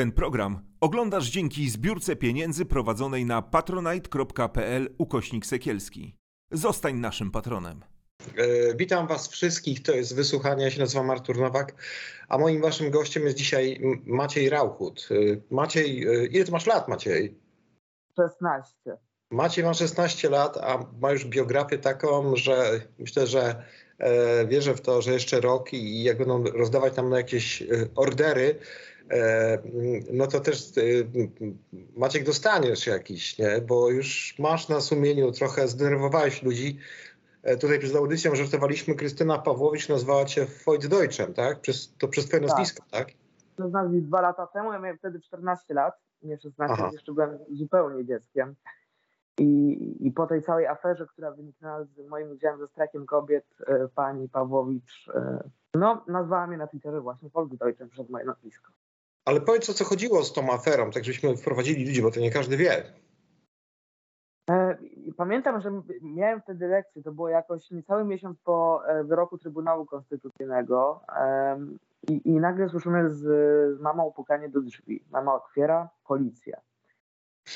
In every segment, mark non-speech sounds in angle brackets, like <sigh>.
Ten program oglądasz dzięki zbiórce pieniędzy prowadzonej na patronite.pl ukośnik sekielski. Zostań naszym patronem. E, Witam Was wszystkich. To jest wysłuchanie. Ja się nazywam Artur Nowak, a moim Waszym gościem jest dzisiaj Maciej Rauchut. E, Maciej, e, ile Ty masz lat, Maciej? 16. Maciej ma 16 lat, a ma już biografię taką, że myślę, że e, wierzę w to, że jeszcze rok i jak będą rozdawać tam na jakieś e, ordery, no to też e, Maciek dostaniesz jakiś, nie? Bo już masz na sumieniu, trochę zdenerwowałeś ludzi. E, Tutaj przed audycją żartowaliśmy, Krystyna Pawłowicz nazwała cię Deutschem, tak? Przez, to przez twoje Tak. nazwisko, tak? Znaczy dwa lata temu, ja miałem wtedy 14 lat, nie 16, Aha. jeszcze byłem zupełnie dzieckiem. I, I po tej całej aferze, która wyniknęła z moim udziałem ze strajkiem kobiet, e, pani Pawłowicz, e, no, nazwała mnie na Twitterze właśnie Volksdeutschem przez moje nazwisko. Ale powiedz o co chodziło z tą aferą, tak żebyśmy wprowadzili ludzi, bo to nie każdy wie. E, Pamiętam, że miałem wtedy lekcję, to było jakoś niecały miesiąc po e, wyroku Trybunału Konstytucyjnego i, i nagle słyszymy z, z mamą pukanie do drzwi. Mama otwiera, policja.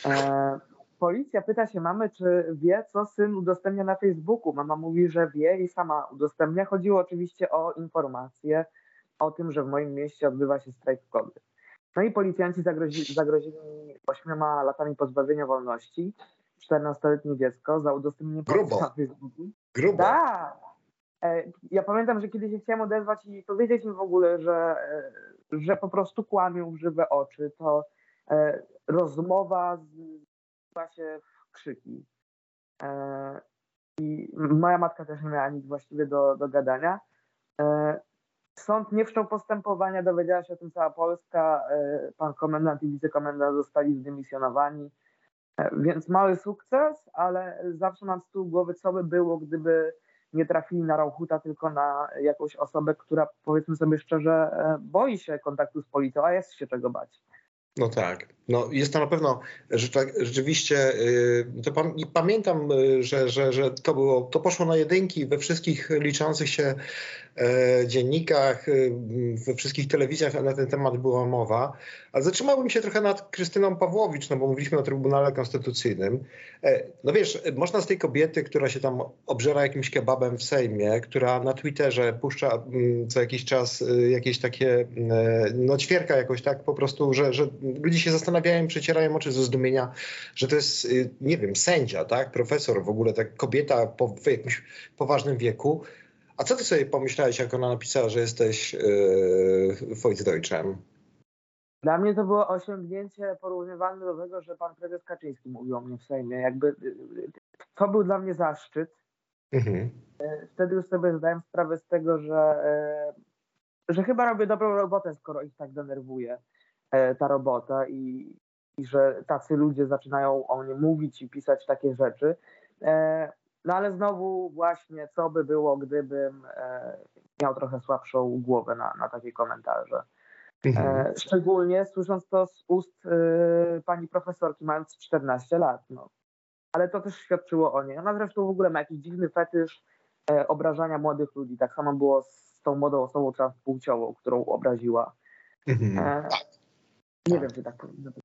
E, policja pyta się mamy, czy wie, co syn udostępnia na Facebooku. Mama mówi, że wie i sama udostępnia. Chodziło oczywiście o informacje o tym, że w moim mieście odbywa się strajk kobiet. No i policjanci zagrozili, zagrozili mi ośmioma latami pozbawienia wolności. 14-letnie dziecko za udostępnienie Grubo. posta na Facebooku. Grubo. Tak. E, Ja pamiętam, że kiedyś się chciałem odezwać i powiedzieć im w ogóle, że, e, że po prostu kłamią w żywe oczy. To e, rozmowa zbiła się w krzyki. I moja matka też nie miała nic właściwie do, do gadania. Sąd nie wszczął postępowania, dowiedziała się o tym cała Polska. E, Pan komendant i wicekomendant zostali zdymisjonowani. E, Więc mały sukces, ale zawsze mam z tyłu głowy, co by było, gdyby nie trafili na Rauchuta, tylko na jakąś osobę, która powiedzmy sobie szczerze, e, boi się kontaktu z policją, a jest się czego bać. No tak. No jest to na pewno że tak, rzeczywiście. y, To pamiętam, y, że, że, że to było, to poszło na jedynki we wszystkich liczących się e, dziennikach, y, we wszystkich telewizjach na ten temat była mowa. Ale zatrzymałbym się trochę nad Krystyną Pawłowicz, no bo mówiliśmy o Trybunale Konstytucyjnym. E, No wiesz, można z tej kobiety, która się tam obżera jakimś kebabem w Sejmie, która na Twitterze puszcza mm, co jakiś czas jakieś takie, no ćwierka jakoś tak po prostu, że, że ludzie się zastanawiają, przecierają oczy ze zdumienia, że to jest, y, nie wiem, sędzia, tak, profesor, w ogóle tak kobieta po, w jakimś poważnym wieku. A co ty sobie pomyślałeś, jak ona napisała, że jesteś yy, Volksdeutschem? Dla mnie to było osiągnięcie porównywalne do tego, że pan prezes Kaczyński mówił o mnie w Sejmie. Jakby y, y, to był dla mnie zaszczyt. Mhm. Wtedy już sobie zdałem sprawę z tego, że, e, że chyba robię dobrą robotę, skoro ich tak denerwuje e, ta robota i, i że tacy ludzie zaczynają o mnie mówić i pisać takie rzeczy. E, No ale znowu właśnie, co by było, gdybym e, miał trochę słabszą głowę na, na takie komentarze. Mhm. E, Szczególnie słysząc to z ust e, pani profesorki mając 14 lat. No. Ale to też świadczyło o niej. Ona zresztą w ogóle ma jakiś dziwny fetysz e, obrażania młodych ludzi. Tak samo było z tą młodą osobą transpłciową, którą obraziła. Mhm. Nie wiem, tak powinno być.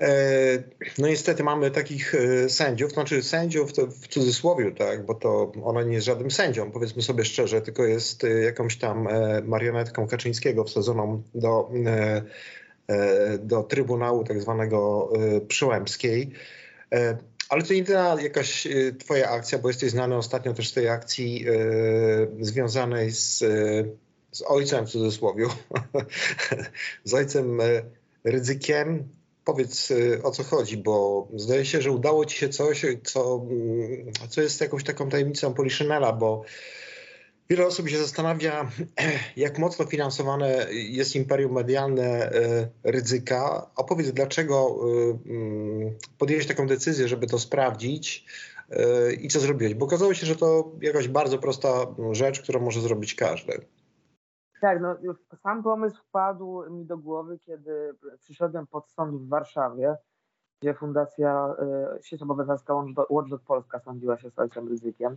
E, No niestety mamy takich e, sędziów, znaczy sędziów to w cudzysłowie, tak, bo to ona nie jest żadnym sędzią, powiedzmy sobie szczerze, tylko jest e, jakąś tam marionetką Kaczyńskiego wsadzoną do, do Trybunału tak zwanego Przyłębskiej. Ale to nie jedyna jakaś twoja akcja, bo jesteś znany ostatnio też z tej akcji związanej z, z ojcem w cudzysłowie, <laughs> z ojcem e, Rydzykiem. Powiedz y, o co chodzi, bo zdaje się, że udało ci się coś, co, mm, co jest jakąś taką tajemnicą Poliszynela, bo wiele osób się zastanawia, <clears throat> jak mocno finansowane jest imperium medialne y, Rydzyka. Opowiedz, dlaczego mm, podjęłeś taką decyzję, żeby to sprawdzić i co zrobiłeś, bo okazało się, że to jakaś bardzo prosta rzecz, którą może zrobić każdy. Tak, no sam pomysł wpadł mi do głowy, kiedy przyszedłem pod sąd w Warszawie, gdzie Fundacja y, Sieć Obywatelska Watchdog Polska sądziła się z ojcem Ryzykiem.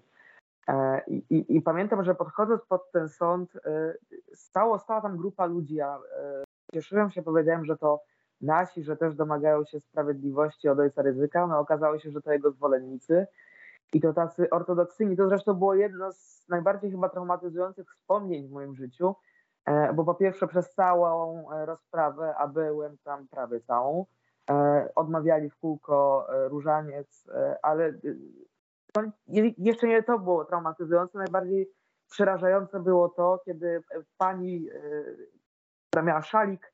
E, I, i, I pamiętam, że podchodząc pod ten sąd, e, stało, stała tam grupa ludzi, a e, cieszyłem się, powiedziałem, że to nasi, że też domagają się sprawiedliwości od ojca ryzyka. No okazało się, że to jego zwolennicy i to tacy ortodoksyjni. To zresztą było jedno z najbardziej chyba traumatyzujących wspomnień w moim życiu, bo po pierwsze przez całą e, rozprawę, a byłem tam prawie całą, e, odmawiali w kółko różaniec, ale to jeszcze nie to było traumatyzujące, najbardziej przerażające było to, kiedy pani, która miała szalik,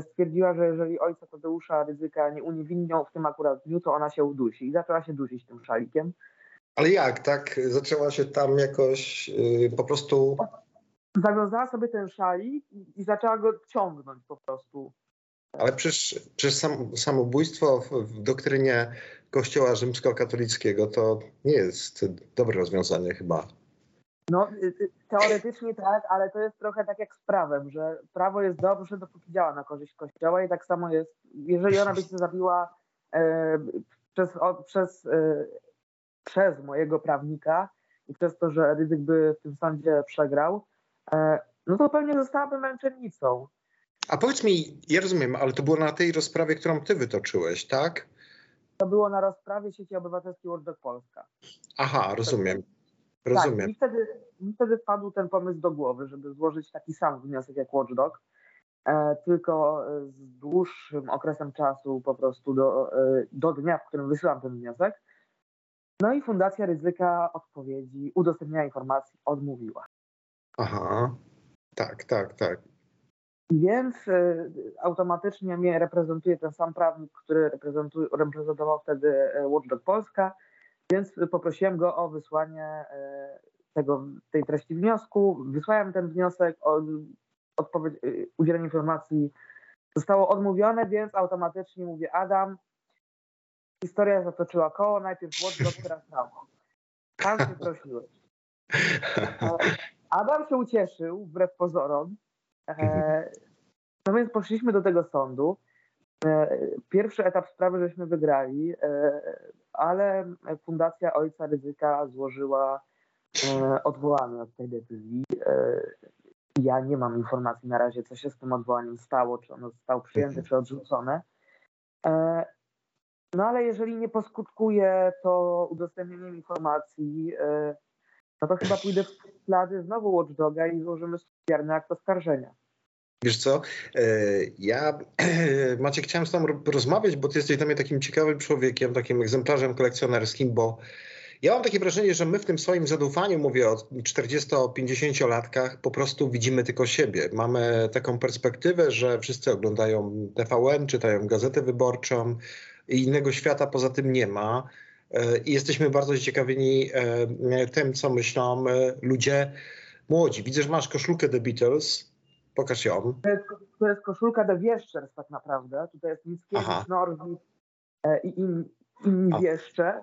stwierdziła, że jeżeli ojca Tadeusza ryzyka nie uniewinnią w tym akurat dniu, to ona się udusi i zaczęła się dusić tym szalikiem. Ale jak, tak? Zaczęła się tam jakoś yy, po prostu... Zawiązała sobie ten szalik i, i zaczęła go ciągnąć po prostu. Ale przecież, przecież sam, samobójstwo w, w doktrynie Kościoła rzymskokatolickiego to nie jest dobre rozwiązanie chyba. No, y, y, teoretycznie tak, ale to jest trochę tak jak z prawem, że prawo jest dobrze, dopóki działa na korzyść Kościoła i tak samo jest, jeżeli ona by się zabiła e, przez, o, przez, e, przez mojego prawnika i przez to, że ryzyk by w tym sądzie przegrał, no to pewnie zostałaby męczennicą. A powiedz mi, ja rozumiem, ale to było na tej rozprawie, którą ty wytoczyłeś, tak? To było na rozprawie sieci obywatelskiej Watchdog Polska. Aha, rozumiem. Rozumiem. Tak, mi wtedy, mi wtedy wpadł ten pomysł do głowy, żeby złożyć taki sam wniosek jak Watchdog, e, tylko z dłuższym okresem czasu po prostu do, e, do dnia, w którym wysyłam ten wniosek. No i Fundacja Ryzyka odpowiedzi, udostępnienia informacji odmówiła. Aha, tak, tak, tak. Więc y, automatycznie mnie reprezentuje ten sam prawnik, który reprezentował wtedy Watchdog Polska więc poprosiłem go o wysłanie e, tego, tej treści wniosku. Wysłałem ten wniosek, o, odpowiedź, e, udzielenie informacji zostało odmówione, więc automatycznie mówię Adam, historia zatoczyła koło, najpierw Watchdog, teraz prawo. Pan się prosiłeś. <laughs> E, Adam się ucieszył, wbrew pozorom. No więc poszliśmy do tego sądu. Pierwszy etap sprawy żeśmy wygrali ale Fundacja Ojca Ryzyka złożyła e, odwołanie od tej decyzji. E, ja nie mam informacji na razie, co się z tym odwołaniem stało, czy ono zostało przyjęte, czy odrzucone. E, no ale jeżeli nie poskutkuje to udostępnieniem informacji, no to chyba pójdę w ślady znowu Watchdoga i złożymy specjalny akt oskarżenia. Wiesz co, e, ja <clears throat> Macie chciałem z tobą rozmawiać, bo ty jesteś dla mnie takim ciekawym człowiekiem, takim egzemplarzem kolekcjonerskim, bo ja mam takie wrażenie, że my w tym swoim zadufaniu, mówię o 40-50 latkach, po prostu widzimy tylko siebie. Mamy taką perspektywę, że wszyscy oglądają TVN, czytają gazetę wyborczą i innego świata poza tym nie ma. E, I jesteśmy bardzo zaciekawieni e, tym, co myślą ludzie młodzi. Widzę, że masz koszulkę The Beatles. Pokaż ją. To jest, to jest koszulka The Wieszczers tak naprawdę. Tutaj jest Mickiewicz, Norwid e, i inni, inni wieszcze.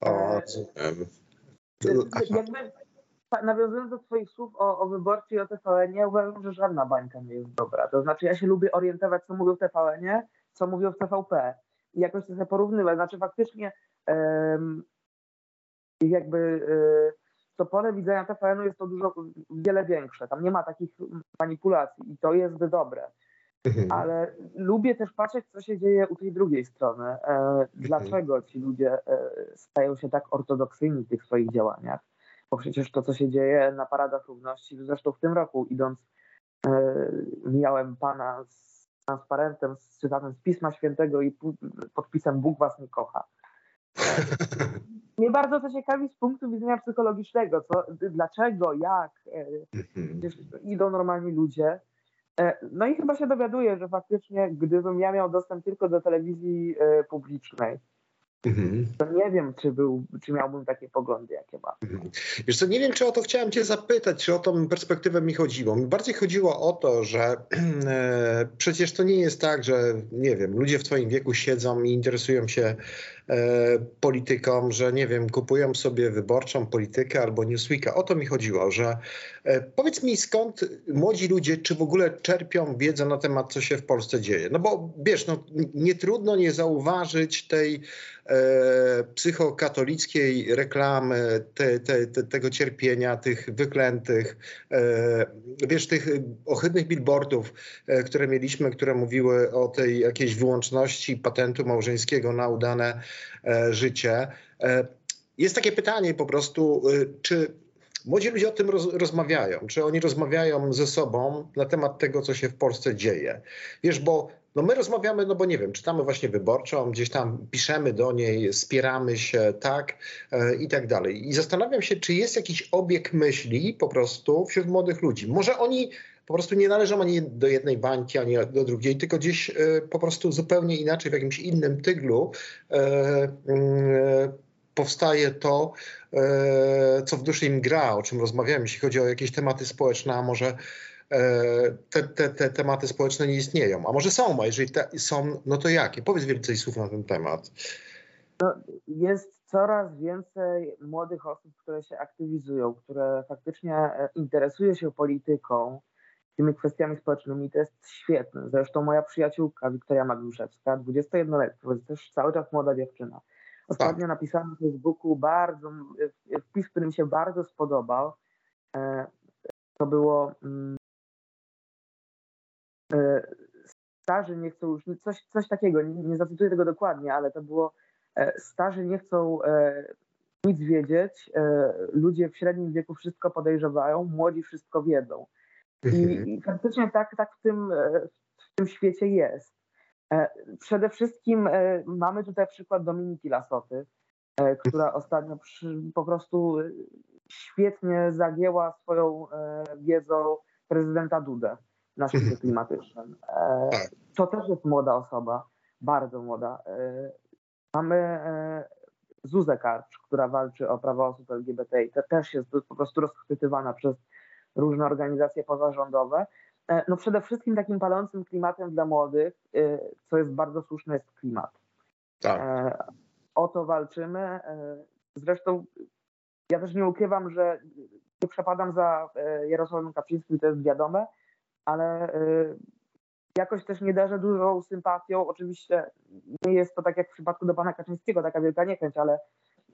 O, e, rozumiem. Jakby, nawiązując do Twoich słów o, o wyborcy i o TVN-ie, uważam, że żadna bańka nie jest dobra. To znaczy, ja się lubię orientować, co mówią w TVN-ie, co mówią w TVP. I jakoś to sobie porównywać. Znaczy, faktycznie um, jakby. To pole widzenia TVN-u jest to dużo, wiele większe. Tam nie ma takich manipulacji i to jest dobre. Mhm. Ale lubię też patrzeć, co się dzieje u tej drugiej strony. E, mhm. dlaczego ci ludzie e, stają się tak ortodoksyjni w tych swoich działaniach? Bo przecież to, co się dzieje na paradach równości, zresztą w tym roku idąc, e, mijałem pana z transparentem, z cytatem z Pisma Świętego i podpisem Bóg was nie kocha. <laughs> Mnie bardzo to ciekawi z punktu widzenia psychologicznego, co, dlaczego, jak e, mhm. idą normalni ludzie. E, no i chyba się dowiaduję, że faktycznie gdybym ja miał dostęp tylko do telewizji e, publicznej, Mhm. To nie wiem, czy, był, czy miałbym takie poglądy, jakie mam. Mhm. Wiesz co, nie wiem, czy o to chciałem cię zapytać, czy o tą perspektywę mi chodziło. Mi bardziej chodziło o to, że <clears throat> e, przecież to nie jest tak, że nie wiem, ludzie w twoim wieku siedzą i interesują się politykom, że nie wiem, kupują sobie wyborczą politykę albo Newsweeka. O to mi chodziło, że powiedz mi skąd młodzi ludzie, czy w ogóle czerpią wiedzę na temat, co się w Polsce dzieje. No bo wiesz, no, nie trudno nie zauważyć tej e, psychokatolickiej reklamy, te, te, te, tego cierpienia, tych wyklętych, e, wiesz, tych ohydnych billboardów, e, które mieliśmy, które mówiły o tej jakiejś wyłączności patentu małżeńskiego na udane e, życie. E, jest takie pytanie po prostu, e, czy Młodzi ludzie o tym roz, rozmawiają, czy oni rozmawiają ze sobą na temat tego, co się w Polsce dzieje. Wiesz, bo no my rozmawiamy, no bo nie wiem, czytamy właśnie wyborczą, gdzieś tam piszemy do niej, spieramy się, tak e, i tak dalej. I zastanawiam się, czy jest jakiś obieg myśli po prostu wśród młodych ludzi. Może oni po prostu nie należą ani do jednej bańki, ani do drugiej, tylko gdzieś e, po prostu zupełnie inaczej, w jakimś innym tyglu e, mm, powstaje to, co w duszy im gra, o czym rozmawiamy, jeśli chodzi o jakieś tematy społeczne, a może te, te, te tematy społeczne nie istnieją. A może są, a jeżeli te są, no to jakie? Powiedz więcej słów na ten temat. No, jest coraz więcej młodych osób, które się aktywizują, które faktycznie e, interesują się polityką, tymi kwestiami społecznymi. To jest świetne. Zresztą moja przyjaciółka Wiktoria Magnuszewska, 21-letnia, to jest też cały czas młoda dziewczyna Ostatnio tak. napisałem na Facebooku bardzo, wpis, który mi się bardzo spodobał. E, to było mm, e, starzy nie chcą już, coś, coś takiego, nie, nie zacytuję tego dokładnie, ale to było e, starzy nie chcą nic wiedzieć, ludzie w średnim wieku wszystko podejrzewają, młodzi wszystko wiedzą. I, mhm. i faktycznie tak, tak w, tym, w tym świecie jest. E, przede wszystkim e, mamy tutaj przykład Dominiki Lasoty, e, która ostatnio przy, po prostu świetnie zagięła swoją wiedzą prezydenta Dudę na szczycie mhm. klimatycznym. Tak. To też jest młoda osoba, bardzo młoda. Mamy Zuzę Karcz, która walczy o prawa osób LGBTI. To też jest po prostu rozchwytywana przez różne organizacje pozarządowe. E, no przede wszystkim takim palącym klimatem dla młodych, e, co jest bardzo słuszne, jest klimat. Tak. E, o to walczymy. Zresztą ja też nie ukrywam, że nie przepadam za Jarosławem Kaczyńskim, to jest wiadome, ale jakoś też nie darzę dużą sympatią. Oczywiście nie jest to tak jak w przypadku do pana Kaczyńskiego, taka wielka niechęć, ale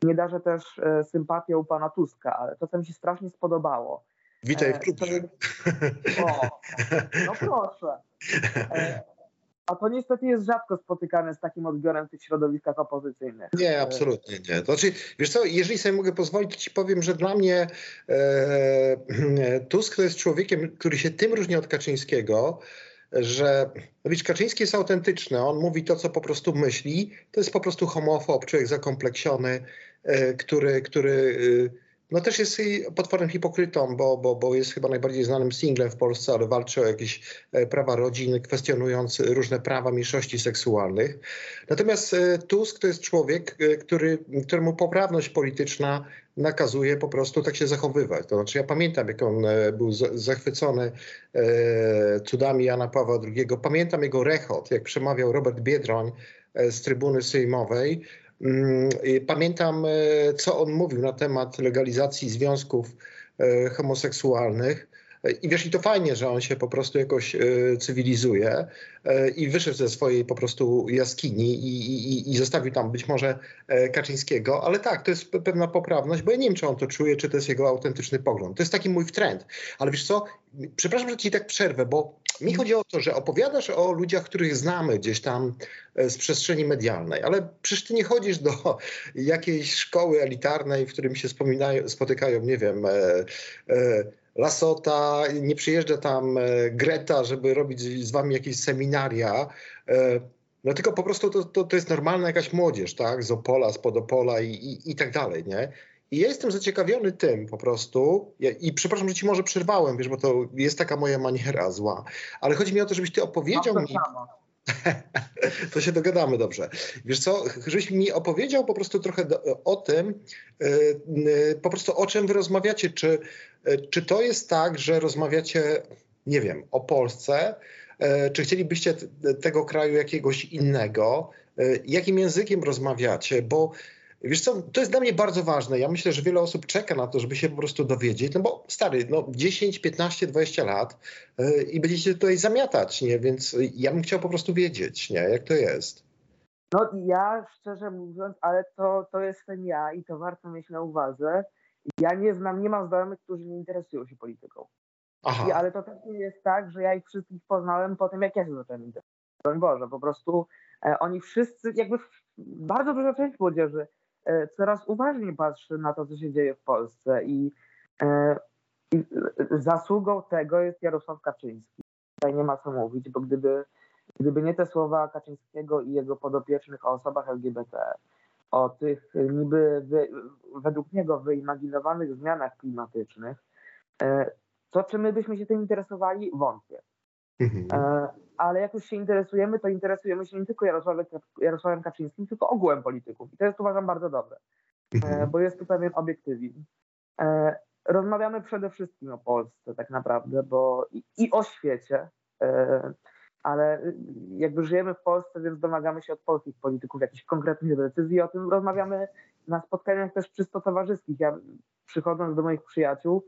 nie darzę też sympatią pana Tuska, ale to, co mi się strasznie spodobało, Witaj w e, klubie. <laughs> O, no proszę. E, a to niestety jest rzadko spotykane z takim odbiorem w tych środowiskach opozycyjnych. Nie, absolutnie nie. Znaczy, wiesz co, jeżeli sobie mogę pozwolić, to ci powiem, że dla mnie e, Tusk to jest człowiekiem, który się tym różni od Kaczyńskiego, że wiesz, Kaczyński jest autentyczny, on mówi to, co po prostu myśli. To jest po prostu homofob, człowiek zakompleksiony, e, który, który e, no też jest potwornym hipokrytą, bo, bo, bo jest chyba najbardziej znanym singlem w Polsce, ale walczy o jakieś e, prawa rodzin, kwestionując różne prawa mniejszości seksualnych. Natomiast e, Tusk to jest człowiek, e, który, któremu poprawność polityczna nakazuje po prostu tak się zachowywać. To znaczy ja pamiętam, jak on był zachwycony cudami Jana Pawła II. Pamiętam jego rechot, jak przemawiał Robert Biedroń z trybuny sejmowej, pamiętam, e, co on mówił na temat legalizacji związków e, homoseksualnych. I wiesz, i to fajnie, że on się po prostu jakoś e, cywilizuje i wyszedł ze swojej po prostu jaskini i, i, i zostawił tam być może Kaczyńskiego, ale tak, to jest pewna poprawność, bo ja nie wiem, czy on to czuje, czy to jest jego autentyczny pogląd. To jest taki mój trend. Ale wiesz co, przepraszam, że ci tak przerwę, bo mi chodzi o to, że opowiadasz o ludziach, których znamy gdzieś tam e, z przestrzeni medialnej, ale przecież ty nie chodzisz do jakiejś szkoły elitarnej, w którym się spotykają, nie wiem, e, e, Lasota, nie przyjeżdża tam Greta, żeby robić z wami jakieś seminaria. No tylko po prostu to, to, to jest normalna jakaś młodzież, tak? Z Opola, z Podopola i, i, i tak dalej, nie? I ja jestem zaciekawiony tym po prostu, ja, i przepraszam, że ci może przerwałem, wiesz, bo to jest taka moja maniera zła, ale chodzi mi o to, żebyś ty opowiedział mi... <laughs> to się dogadamy dobrze. Wiesz co, żebyś mi opowiedział po prostu trochę do, o tym, yy, po prostu o czym wy rozmawiacie. Czy, yy, czy to jest tak, że rozmawiacie, nie wiem, o Polsce, yy, czy chcielibyście tego kraju jakiegoś innego? jakim językiem rozmawiacie, bo Wiesz co, to jest dla mnie bardzo ważne. Ja myślę, że wiele osób czeka na to, żeby się po prostu dowiedzieć, no bo stary, no 10, 15, 20 lat yy, i będziecie tutaj zamiatać, nie? Więc ja bym chciał po prostu wiedzieć, nie? Jak to jest. No ja szczerze mówiąc, ale to, to jestem ja i to warto mieć na uwadze. Ja nie znam, nie mam znajomych, którzy nie interesują się polityką. Aha. I, ale to też nie jest tak, że ja ich wszystkich poznałem po tym, jak ja się zacząłem interesować. Broń Boże, po prostu e, oni wszyscy, jakby bardzo duża część młodzieży coraz uważniej patrzy na to, co się dzieje w Polsce i, e, i zasługą tego jest Jarosław Kaczyński. Tutaj nie ma co mówić, bo gdyby, gdyby nie te słowa Kaczyńskiego i jego podopiecznych o osobach LGBT, o tych niby wy, według niego wyimaginowanych zmianach klimatycznych, e, to czy my byśmy się tym interesowali? Wątpię. Mhm ale jak już się interesujemy, to interesujemy się nie tylko Jarosławem, Jarosławem Kaczyńskim, tylko ogółem polityków. I to jest uważam bardzo dobre, mhm. E, bo jest tu pewien obiektywizm. E, rozmawiamy przede wszystkim o Polsce tak naprawdę, bo i, i o świecie, e, ale jakby żyjemy w Polsce, więc domagamy się od polskich polityków jakichś konkretnych decyzji. O tym rozmawiamy na spotkaniach też czysto towarzyskich. Ja przychodząc do moich przyjaciół,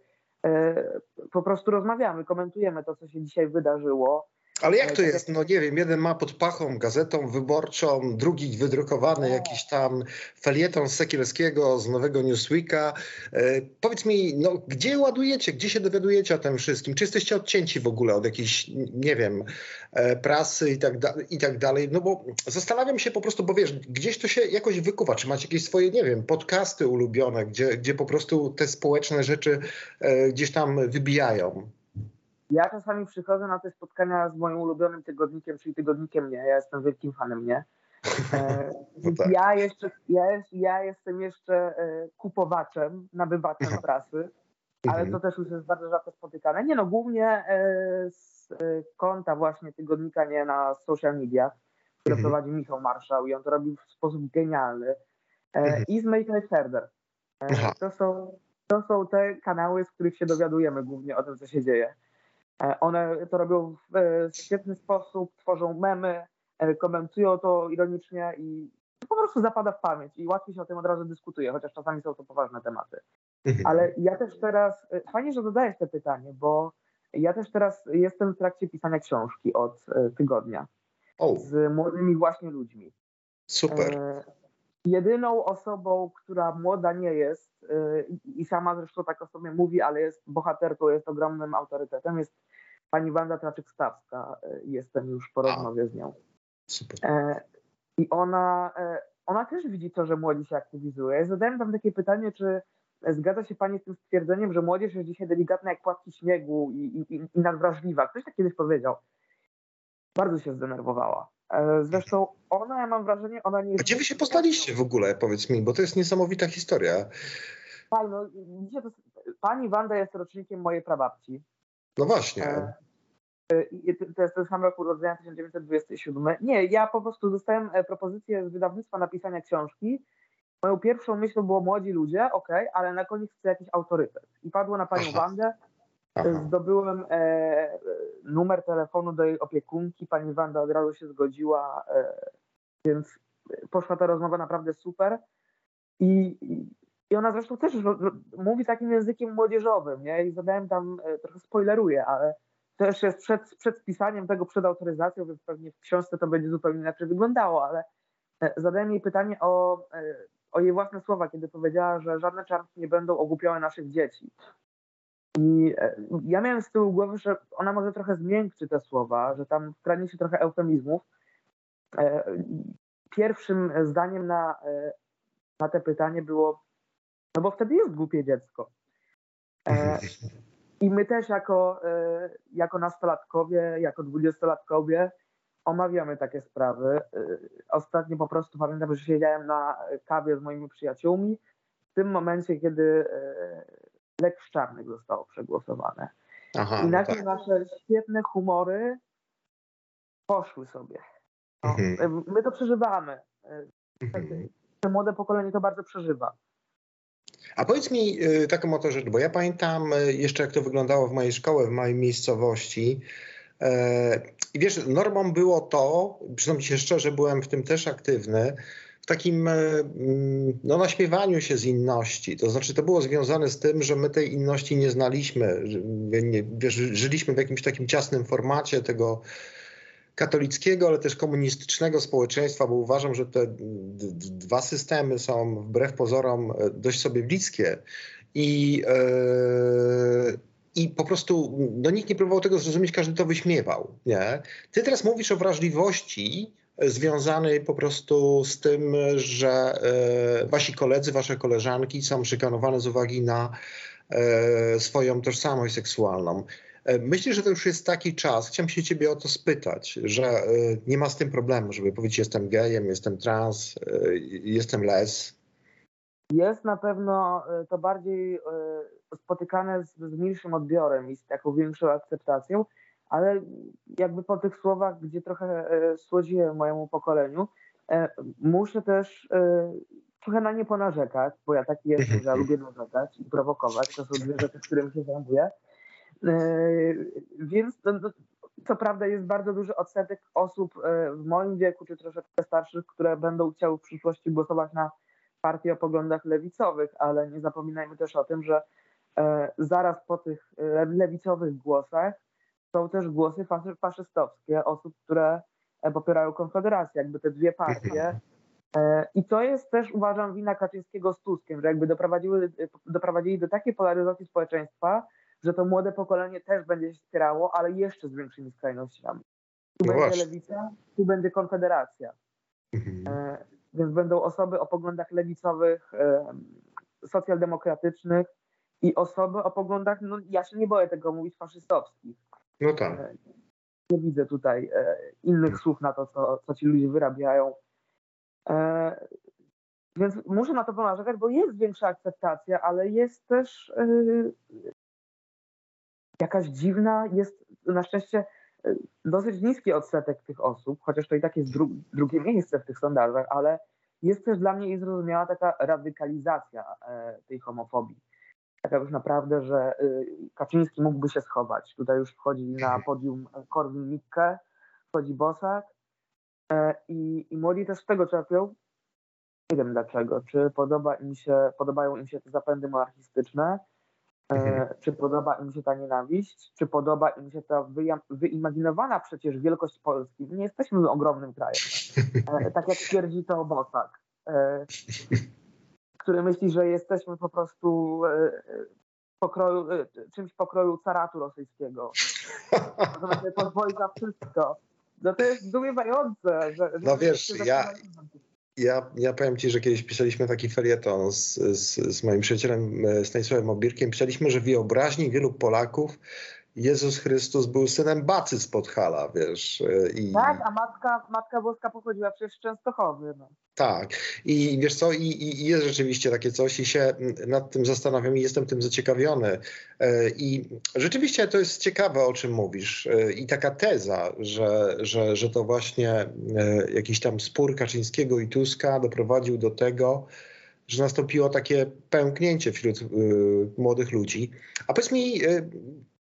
po prostu rozmawiamy, komentujemy to, co się dzisiaj wydarzyło. Ale jak to jest? No nie wiem, jeden ma pod pachą gazetą wyborczą, drugi wydrukowany jakiś tam felieton z Sekielskiego, z nowego Newsweeka. E, powiedz mi, no gdzie ładujecie, gdzie się dowiadujecie o tym wszystkim? Czy jesteście odcięci w ogóle od jakiejś, nie wiem, e, prasy i tak, da, i tak dalej? No bo zastanawiam się po prostu, bo wiesz, gdzieś to się jakoś wykuwa. Czy macie jakieś swoje, nie wiem, podcasty ulubione, gdzie, gdzie po prostu te społeczne rzeczy e, gdzieś tam wybijają? Ja czasami przychodzę na te spotkania z moim ulubionym tygodnikiem, czyli tygodnikiem mnie. Ja jestem wielkim fanem mnie. E, <laughs> no tak. ja, jeszcze, ja, ja jestem jeszcze e, kupowaczem, nabywaczem mhm. prasy, ale mhm. to też już jest bardzo rzadko spotykane. Nie no, głównie e, z konta właśnie tygodnika nie na social mediach, które mhm. prowadzi Michał Marszał i on to robi w sposób genialny. I z Make Life Further. To są, to są te kanały, z których się dowiadujemy głównie o tym, co się dzieje. E, one to robią w świetny sposób, tworzą memy, e, komentują to ironicznie i po prostu zapada w pamięć i łatwiej się o tym od razu dyskutuje, chociaż czasami są to poważne tematy. Mhm. Ale ja też teraz, e, fajnie, że zadajesz te pytanie, bo ja też teraz jestem w trakcie pisania książki od tygodnia oh. z młodymi właśnie ludźmi. Super. Jedyną osobą, która młoda nie jest i sama zresztą tak o sobie mówi, ale jest bohaterką, jest ogromnym autorytetem, jest Pani Wanda Traczyk-Stawska, e, jestem już po rozmowie z nią. Super. E, I ona, e, ona też widzi to, że młodzi się aktywizuje. Ja zadałem tam takie pytanie, czy zgadza się Pani z tym stwierdzeniem, że młodzież jest dzisiaj delikatna jak płatki śniegu i, i, i nadwrażliwa. Ktoś tak kiedyś powiedział. Bardzo się zdenerwowała. Zresztą ona, ja mam wrażenie, ona nie... A gdzie wy się poznaliście w ogóle, powiedz mi, bo to jest niesamowita historia. Tak, no, pani Wanda jest rocznikiem mojej prababci. No właśnie. E, to jest ten sam rok urodzenia 1927. Nie, ja po prostu dostałem e, propozycję z wydawnictwa napisania książki. Moją pierwszą myślą było młodzi ludzie, ok, ale na koniec chcę jakiś autorytet. I padło na panią Aha. Wandę. Aha. Zdobyłem e, numer telefonu do jej opiekunki. Pani Wanda od razu się zgodziła, e, więc poszła ta rozmowa naprawdę super. I, i ona zresztą też mówi takim językiem młodzieżowym, nie? I zadałem tam, e, trochę spoileruję, ale też jest przed, przed spisaniem tego, przed autoryzacją, więc pewnie w książce to będzie zupełnie inaczej wyglądało, ale e, zadałem jej pytanie o, e, o jej własne słowa, kiedy powiedziała, że żadne czarnki nie będą ogłupiały naszych dzieci. I ja miałem z tyłu głowy, że ona może trochę zmiękczy te słowa, że tam wkradnie się trochę eufemizmów. Pierwszym zdaniem na, na te pytanie było no bo wtedy jest głupie dziecko. E, I my też jako, e, jako nastolatkowie, jako dwudziestolatkowie omawiamy takie sprawy. E, ostatnio po prostu pamiętam, że siedziałem na kawie z moimi przyjaciółmi w tym momencie, kiedy e, lek szczarnych zostało przegłosowane. Aha, I no nagle tak. nasze świetne humory poszły sobie. No, mhm. My to przeżywamy. Mhm. Te młode pokolenie to bardzo przeżywa. A powiedz mi y, taką oto rzecz, bo ja pamiętam y, jeszcze jak to wyglądało w mojej szkole, w mojej miejscowości. I wiesz, normą było to, przyznam się szczerze, byłem w tym też aktywny, w takim mm, no, naśmiewaniu się z inności. To znaczy, to było związane z tym, że my tej inności nie znaliśmy. Nie, wiesz, żyliśmy w jakimś takim ciasnym formacie tego katolickiego, ale też komunistycznego społeczeństwa, bo uważam, że te dwa systemy są wbrew pozorom e, dość sobie bliskie. I, yy, i po prostu no, nikt nie próbował tego zrozumieć, każdy to wyśmiewał. Nie? Ty teraz mówisz o wrażliwości związanej po prostu z tym, że yy, wasi koledzy, wasze koleżanki są szykanowane z uwagi na yy, swoją tożsamość seksualną. E, myślę, że to już jest taki czas, chciałem się ciebie o to spytać, że e, nie ma z tym problemu, żeby powiedzieć jestem gejem, jestem trans, e, jestem les. Jest na pewno to bardziej spotykane z, z mniejszym odbiorem i z taką większą akceptacją, ale jakby po tych słowach, gdzie trochę słodziłem mojemu pokoleniu, muszę też trochę na nie ponarzekać, bo ja taki jestem, że <laughs> lubię narzekać i prowokować, to są dwie rzeczy, którymi się zajmuję. E, więc no, co prawda jest bardzo duży odsetek osób e, w moim wieku, czy troszeczkę starszych, które będą chciały w przyszłości głosować na partie o poglądach lewicowych, ale nie zapominajmy też o tym, że e, zaraz po tych lewicowych głosach są też głosy faszystowskie osób, które popierają Konfederację, jakby te dwie partie. I to jest też, uważam, wina Kaczyńskiego z Tuskiem, że jakby doprowadziły, doprowadzili do takiej polaryzacji społeczeństwa, że to młode pokolenie też będzie się wspierało, ale jeszcze z większymi skrajnościami. Tu no będzie właśnie. lewica, tu będzie konfederacja. Mhm. E, więc będą osoby o poglądach lewicowych, e, socjaldemokratycznych i osoby o poglądach, no ja się nie boję tego mówić, faszystowskich. No tak. E, nie widzę tutaj innych słów na to, co, co ci ludzie wyrabiają. Więc muszę na to ponarzekać, bo jest większa akceptacja, ale jest też jakaś dziwna jest na szczęście e, dosyć niski odsetek tych osób, chociaż to i tak jest dru drugie miejsce w tych sondażach, ale jest też dla mnie niezrozumiała taka radykalizacja e, tej homofobii. Taka już naprawdę, że e, Kaczyński mógłby się schować. Tutaj już wchodzi na podium Korwin-Mikke, wchodzi Bosak i, i młodzi też z tego czerpią. Nie wiem dlaczego. Czy podoba im się, podobają im się te zapędy monarchistyczne, Mhm. E, czy podoba im się ta nienawiść? Czy podoba im się ta wyimaginowana przecież wielkość Polski? Nie jesteśmy ogromnym krajem. E, <laughs> tak jak twierdzi to Bosak, e, który myśli, że jesteśmy po prostu pokroju, czymś pokroju caratu rosyjskiego. Możemy sobie pozwolić na wszystko. No to jest zdumiewające. Że, no wiesz, ja, ja, ja powiem ci, że kiedyś pisaliśmy taki felieton z, z, z moim przyjacielem e, Stanisławem Obirkiem. Pisaliśmy, że wyobraźni wielu Polaków Jezus Chrystus był synem Bacy z Podhala, wiesz. E, I... Tak, a matka, matka Boska pochodziła przecież z Częstochowy. No. Tak. I wiesz co, i, i, jest rzeczywiście takie coś i się nad tym zastanawiam i jestem tym zaciekawiony. E, I rzeczywiście to jest ciekawe, o czym mówisz. I taka teza, że, że, że to właśnie jakiś tam spór Kaczyńskiego i Tuska doprowadził do tego, że nastąpiło takie pęknięcie wśród y, młodych ludzi. A powiedz mi, y,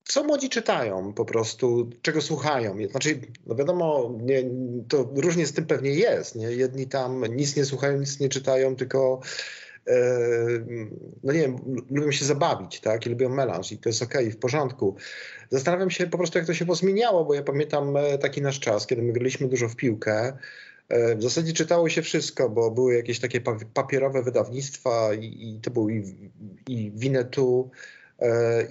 co młodzi czytają po prostu, czego słuchają. Znaczy, no wiadomo, nie, to różnie z tym pewnie jest. Nie? Jedni tam nic nie słuchają, nic nie czytają, tylko e, no nie wiem, lubią się zabawić, tak? I lubią melanż i to jest okej, okay, w porządku. Zastanawiam się po prostu, jak to się pozmieniało, bo ja pamiętam e, taki nasz czas, kiedy my graliśmy dużo w piłkę. E, w zasadzie czytało się wszystko, bo były jakieś takie papierowe wydawnictwa i, i to był i, i Winetu, E,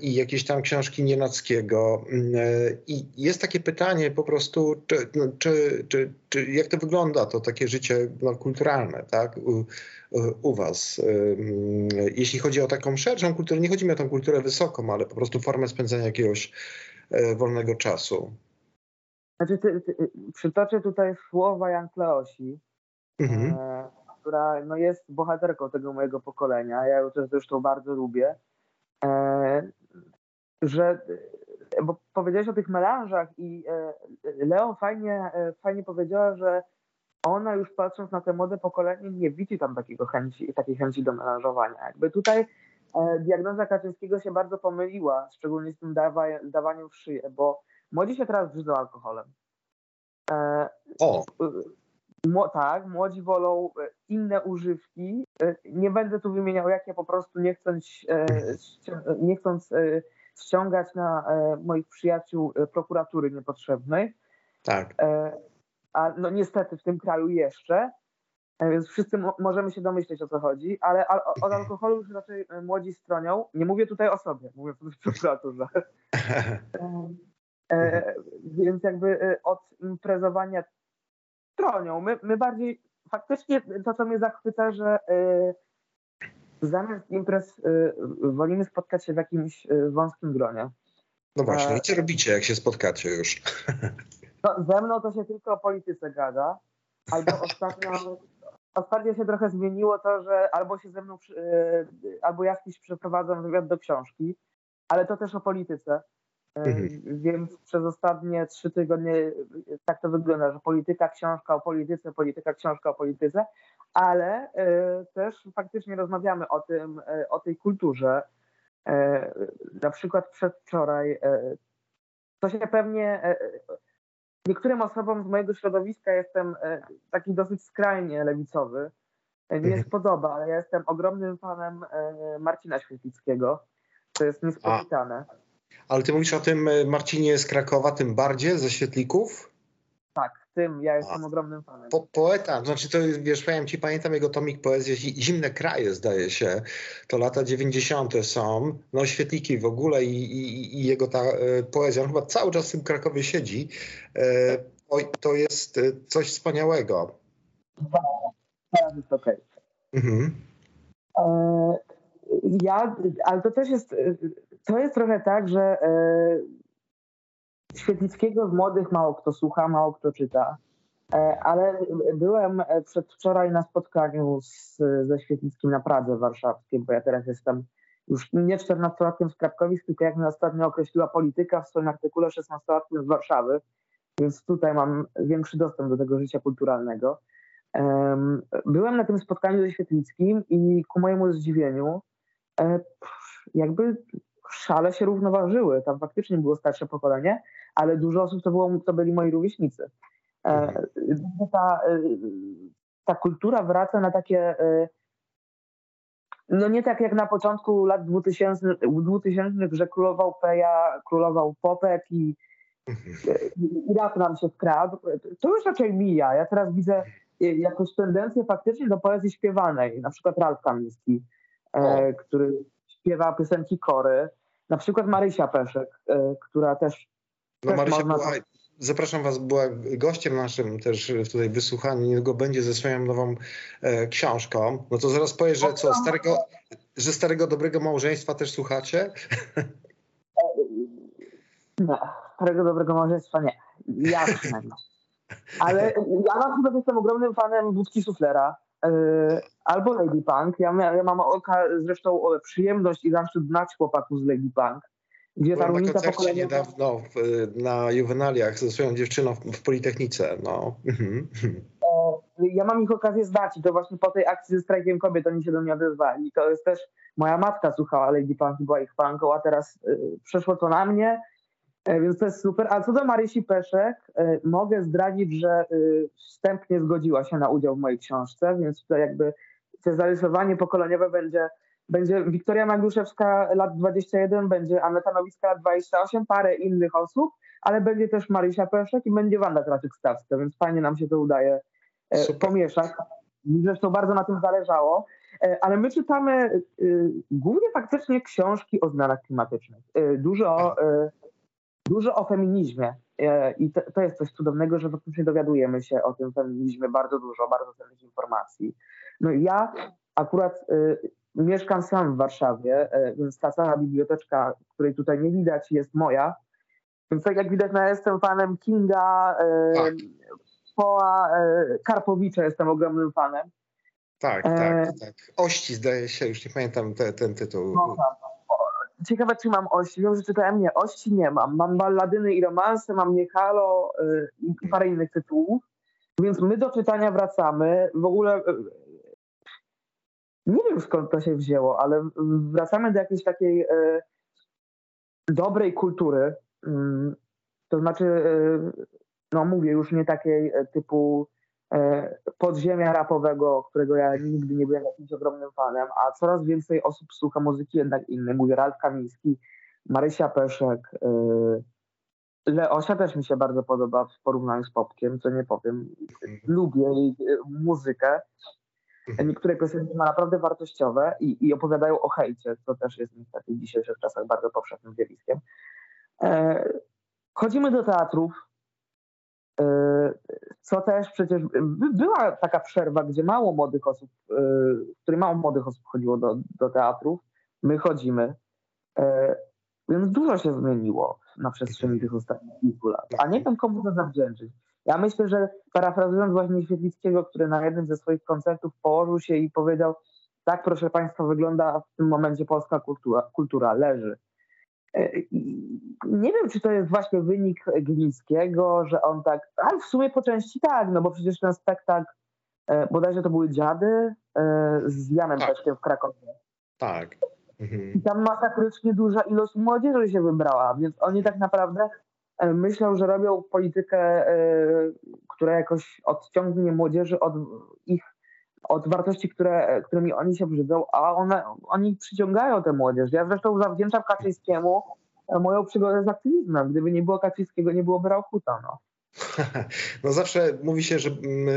i jakieś tam książki Nienackiego. Mm, e, I jest takie pytanie po prostu, czy, no, czy, czy, czy jak to wygląda, to takie życie no, kulturalne, tak? U, u was. Mm, jeśli chodzi o taką szerszą kulturę, nie chodzi mi o tą kulturę wysoką, ale po prostu formę spędzania jakiegoś e, wolnego czasu. Znaczy, ty, ty, przytoczę tutaj słowa Jan Kleosi, mhm. e, która no, jest bohaterką tego mojego pokolenia. Ja ją też zresztą bardzo lubię. E, że bo powiedziałeś o tych melanżach i e, Leo fajnie, e, fajnie powiedziała, że ona już patrząc na te młode pokolenie nie widzi tam takiego chęci, takiej chęci do melanżowania. Jakby tutaj diagnoza Kaczyńskiego się bardzo pomyliła, szczególnie z tym dawa, dawaniem w szyję, bo młodzi się teraz brzydzą alkoholem. E, O, Mło, tak, młodzi wolą e, inne używki. E, Nie będę tu wymieniał, jakie po prostu nie chcąc, e, nie chcąc ściągać na moich przyjaciół prokuratury niepotrzebnej. tak. A no niestety w tym kraju jeszcze, więc wszyscy mo- możemy się domyśleć o co chodzi, ale al- od alkoholu już raczej młodzi stronią. Nie mówię tutaj o sobie, mówię tutaj w prokuraturze. <laughs> E, więc jakby od imprezowania stronią. My, my bardziej, faktycznie to, co mnie zachwyca, że e, zamiast imprez e, wolimy spotkać się w jakimś e, wąskim gronie. No właśnie, E, i co robicie, jak się spotkacie już? <laughs> No, ze mną to się tylko o polityce gada. Albo <laughs> ostatnio, ostatnio się trochę zmieniło to, że albo się ze mną, e, albo jakiś przeprowadzam wywiad do książki, ale to też o polityce. E, Mhm. Więc przez ostatnie trzy tygodnie e, tak to wygląda, że polityka, książka o polityce, polityka, książka o polityce, ale e, też faktycznie rozmawiamy o tym, o tej kulturze. Na przykład przedwczoraj to się pewnie niektórym osobom z mojego środowiska jestem taki dosyć skrajnie lewicowy. Nie Mhm. spodoba, ale ja jestem ogromnym fanem Marcina Świetlickiego. To jest niespotykane. Ale ty mówisz o tym e, Marcinie z Krakowa, tym bardzie ze Świetlików? Tak, tym ja jestem ogromnym fanem. Po, poeta, znaczy to wiesz, powiem ci, pamiętam jego tomik poezji Zi- Zimne kraje, zdaje się. To lata 90. są, no świetliki w ogóle i, i, i jego ta e, poezja, on chyba cały czas w tym Krakowie siedzi. E, oj, to jest e, coś wspaniałego. Teraz jest okej. Mhm. E, Ja, ale to też jest, to jest trochę tak, że e, Świetlickiego z młodych mało kto słucha, mało kto czyta. E, Ale byłem przedwczoraj na spotkaniu z, ze Świetlickim na Pradze Warszawskiej, bo ja teraz jestem już nie 14-latkiem z Krapkowic, tylko jak mnie ostatnio określiła polityka w swoim artykule 16-latkiem z Warszawy, więc tutaj mam większy dostęp do tego życia kulturalnego. Em, Byłem na tym spotkaniu ze Świetlickim i ku mojemu zdziwieniu e, jakby szale się równoważyły. Tam faktycznie było starsze pokolenie, ale dużo osób to, było, to byli moi rówieśnicy. E, Ta, e, ta kultura wraca na takie e, no nie tak jak na początku lat 2000, 2000 że królował Peja, królował Popek i, i, i rap nam się wkradł. To już raczej mija. Ja teraz widzę jakąś tendencję faktycznie do poezji śpiewanej. Na przykład Ralf Kamiński, e, który śpiewa piosenki kory. Na przykład Marysia Peszek, e, która też No Też Marysia można była, zapraszam was, była gościem naszym też tutaj wysłuchaniu, niedługo będzie ze swoją nową e, książką. No to zaraz powiesz, że co, starego, że starego dobrego małżeństwa też słuchacie? Nie, starego dobrego małżeństwa nie. Ja przynajmniej. <laughs> Ale ja na przykład jestem ogromnym fanem Budki Suflera albo Lady Punk. Ja, mia- ja mam oka, zresztą przyjemność i zaszczyt znać chłopaków z Lady Punk, gdzie ta Byłem na różnica koncercie pokoleniowa... niedawno w, na juwenaliach ze swoją dziewczyną w, w Politechnice. No. Mhm. Ja mam ich okazję znać i to właśnie po tej akcji ze strajkiem kobiet oni się do mnie odezwali. To jest też, moja matka słuchała Lady Punk i była ich fanką, a teraz y, przeszło to na mnie, więc to jest super. A co do Marysi Peszek, y, mogę zdradzić, że y, wstępnie zgodziła się na udział w mojej książce, więc to jakby to zarysowanie pokoleniowe będzie, będzie Wiktoria Magruszewska lat 21, będzie Aneta Nowicka lat 28, parę innych osób, ale będzie też Marysia Peszek i będzie Wanda Traczyk-Stawska, więc fajnie nam się to udaje e, Super. pomieszać. Mi Zresztą bardzo na tym zależało, E, ale my czytamy e, głównie faktycznie książki o zmianach klimatycznych. E, Dużo, e, dużo o feminizmie E, i to, to jest coś cudownego, że faktycznie dowiadujemy się o tym feminizmie bardzo dużo, bardzo cennych informacji. No i ja akurat e, mieszkam sam w Warszawie, e, więc ta cała biblioteczka, której tutaj nie widać, jest moja. Więc tak jak widać, no ja jestem fanem Kinga, e, Tak. Poa, Karpowicza jestem ogromnym fanem. Tak, tak, tak. Ości zdaje się, już nie pamiętam te, ten tytuł. No tak. Ciekawe, czy mam ości. Wiem, że czytałem nie. Ości nie mam. Mam balladyny i romanse, mam Niehalo y, i parę innych tytułów. Więc my do czytania wracamy. W ogóle y, nie wiem skąd to się wzięło, ale wracamy do jakiejś takiej y, dobrej kultury. Mm, To znaczy, no mówię, już nie takiej typu podziemia rapowego, którego ja nigdy nie byłem jakimś ogromnym fanem, a coraz więcej osób słucha muzyki jednak innej. Mówię, Ralf Kamiński, Marysia Peszek, Leosia też mi się bardzo podoba w porównaniu z Popkiem, co nie powiem. Lubię jej muzykę. Mhm. Niektóre piosenki ma naprawdę wartościowe i, i opowiadają o hejcie, co też jest niestety w dzisiejszych czasach bardzo powszechnym zjawiskiem. E, chodzimy do teatrów, e, co też przecież była taka przerwa, gdzie mało młodych osób, e, w mało młodych osób chodziło do, do teatrów. My chodzimy. E, więc dużo się zmieniło na przestrzeni tych ostatnich kilku lat. A nie wiem, komu to zawdzięczyć. Ja myślę, że parafrazując właśnie Świetlickiego, który na jednym ze swoich koncertów położył się i powiedział, tak proszę Państwa wygląda w tym momencie polska kultura, kultura leży. E, nie wiem, czy to jest właśnie wynik Glińskiego, że on tak, ale w sumie po części tak, no bo przecież ten spektakl, e, bodajże to były Dziady e, z Janem tak. Peszkiem w Krakowie. Tak. Mhm. I tam masakrycznie duża ilość młodzieży się wybrała, więc oni tak naprawdę myślą, że robią politykę, która jakoś odciągnie młodzieży od ich od wartości, które, którymi oni się brzydzą, a one, oni przyciągają tę młodzież. Ja zresztą zawdzięczam Kaczyńskiemu e, moją przygodę z aktywizmem. Gdyby nie było Kaczyńskiego, nie byłoby Rauchuta. No. <laughs> No zawsze mówi się, że mm,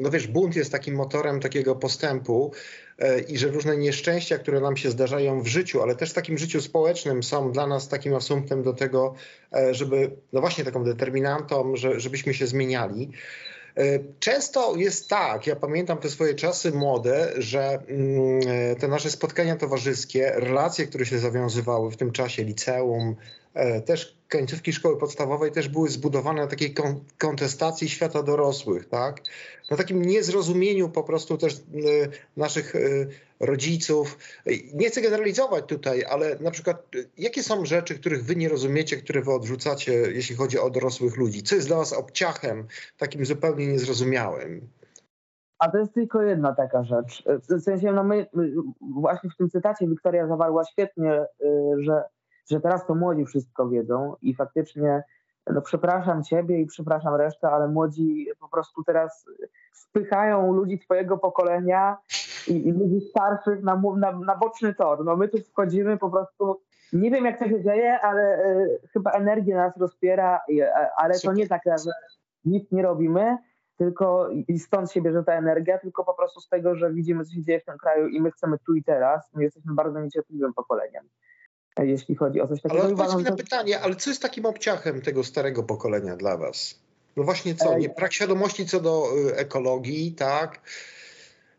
no wiesz, bunt jest takim motorem takiego postępu e, i że różne nieszczęścia, które nam się zdarzają w życiu, ale też w takim życiu społecznym są dla nas takim asumptem do tego, e, żeby, no właśnie taką determinantą, że, żebyśmy się zmieniali. E, często jest tak, ja pamiętam te swoje czasy młode, że mm, te nasze spotkania towarzyskie, relacje, które się zawiązywały w tym czasie, liceum, też końcówki szkoły podstawowej też były zbudowane na takiej kontestacji świata dorosłych, tak? Na takim niezrozumieniu po prostu też y, naszych y, rodziców. Nie chcę generalizować tutaj, ale na przykład jakie są rzeczy, których wy nie rozumiecie, które wy odrzucacie, jeśli chodzi o dorosłych ludzi? Co jest dla was obciachem takim zupełnie niezrozumiałym? A to jest tylko jedna taka rzecz. W sensie, no my właśnie w tym cytacie Wiktoria zawarła świetnie, że że teraz to młodzi wszystko wiedzą i faktycznie no przepraszam ciebie i przepraszam resztę, ale młodzi po prostu teraz spychają ludzi twojego pokolenia i, i ludzi starszych na, na, na, boczny tor. No my tu wchodzimy po prostu, nie wiem jak to się dzieje, ale y, chyba energia nas rozpiera, y, ale to nie tak, że nic nie robimy, tylko i stąd się bierze ta energia, tylko po prostu z tego, że widzimy, co się dzieje w tym kraju i my chcemy tu i teraz. My jesteśmy bardzo niecierpliwym pokoleniem jeśli chodzi o coś takiego. Ale odpowiedz mi na pytanie, ale co jest takim obciachem tego starego pokolenia dla was? No właśnie co, nie, brak świadomości co do y, ekologii, tak?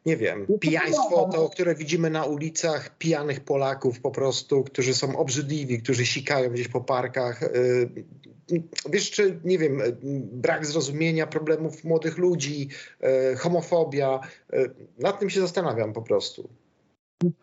Nie wiem, pijaństwo to, które widzimy na ulicach, pijanych Polaków po prostu, którzy są obrzydliwi, którzy sikają gdzieś po parkach. Y, wiesz, czy, nie wiem, brak zrozumienia problemów młodych ludzi, y, homofobia. Nad tym się zastanawiam po prostu.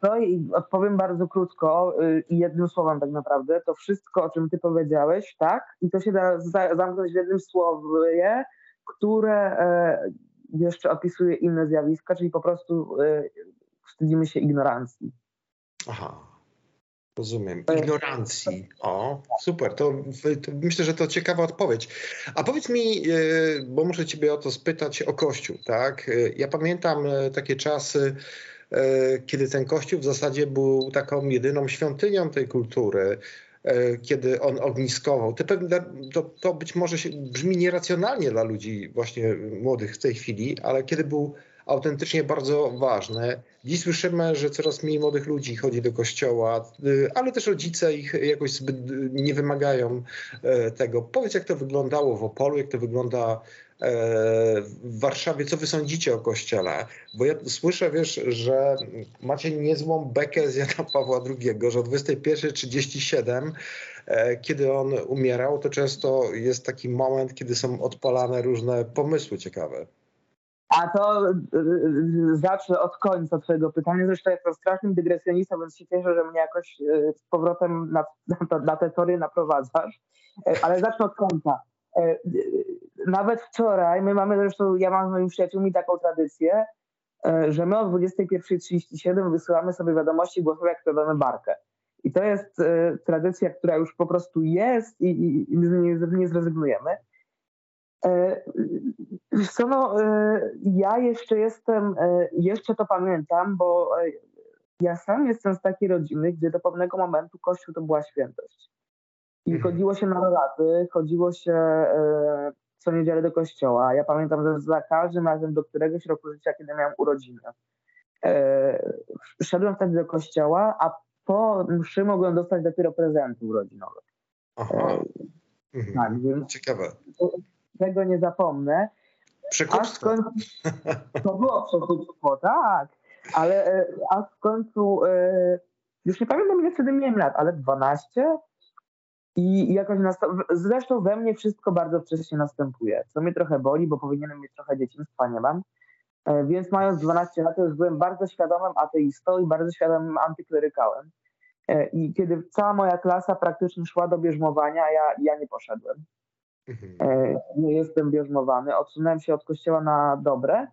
No i odpowiem bardzo krótko y, i jednym słowem tak naprawdę. To wszystko, o czym ty powiedziałeś, tak? I to się da zamknąć w jednym słowie, które e, jeszcze opisuje inne zjawiska, czyli po prostu e, wstydzimy się ignorancji. Aha. Rozumiem. Ignorancji. O, super. To, to, myślę, że to ciekawa odpowiedź. A powiedz mi, e, bo muszę Ciebie o to spytać, o Kościół, tak? Ja pamiętam takie czasy, kiedy ten kościół w zasadzie był taką jedyną świątynią tej kultury, e, kiedy on ogniskował. To, to być może się, brzmi nieracjonalnie dla ludzi właśnie młodych w tej chwili, ale kiedy był autentycznie bardzo ważny. Dziś słyszymy, że coraz mniej młodych ludzi chodzi do kościoła, y, ale też rodzice ich jakoś zbyt nie wymagają e, tego. Powiedz, jak to wyglądało w Opolu, jak to wygląda w Warszawie. Co wy sądzicie o kościele? Bo ja słyszę, wiesz, że macie niezłą bekę z Jana Pawła II, że o 21.37, e, kiedy on umierał, to często jest taki moment, kiedy są odpalane różne pomysły ciekawe. A to y, zacznę od końca twojego pytania. Zresztą jestem strasznym dygresjonistą, więc się cieszę, że mnie jakoś z powrotem na, na, na tę teorię naprowadzasz. E, ale zacznę od końca. E, nawet wczoraj, my mamy zresztą, ja mam z moimi przyjaciółmi taką tradycję, e, że my o 21.37 wysyłamy sobie wiadomości głosowe, jak kładamy barkę. I to jest e, tradycja, która już po prostu jest i, i, i nie, nie zrezygnujemy. E, co no, e, ja jeszcze jestem, e, jeszcze to pamiętam, bo e, ja sam jestem z takiej rodziny, gdzie do pewnego momentu Kościół to była świętość. I Mhm. chodziło się na relaty, chodziło się e, co niedzielę do kościoła. Ja pamiętam, że za każdym razem do któregoś roku życia, kiedy miałem urodziny, e, szedłem wtedy do kościoła, a po mszy mogłem dostać dopiero prezenty urodzinowe. Aha. E, Mhm. tak, więc Ciekawe. tego nie zapomnę. Przekupstwo. końcu <laughs> to było przekupstwo, tak. Ale e, a w końcu już nie pamiętam ile wtedy miałem lat, ale 12 i jakoś nasta- zresztą we mnie wszystko bardzo wcześnie następuje, co mnie trochę boli, bo powinienem mieć trochę dzieciństwa, nie mam. E, Więc mając 12 lat już byłem bardzo świadomym ateistą i bardzo świadomym antyklerykałem. E, I kiedy cała moja klasa praktycznie szła do bierzmowania, ja, ja nie poszedłem. Mhm. E, nie jestem bierzmowany. Odsunąłem się od kościoła na dobre.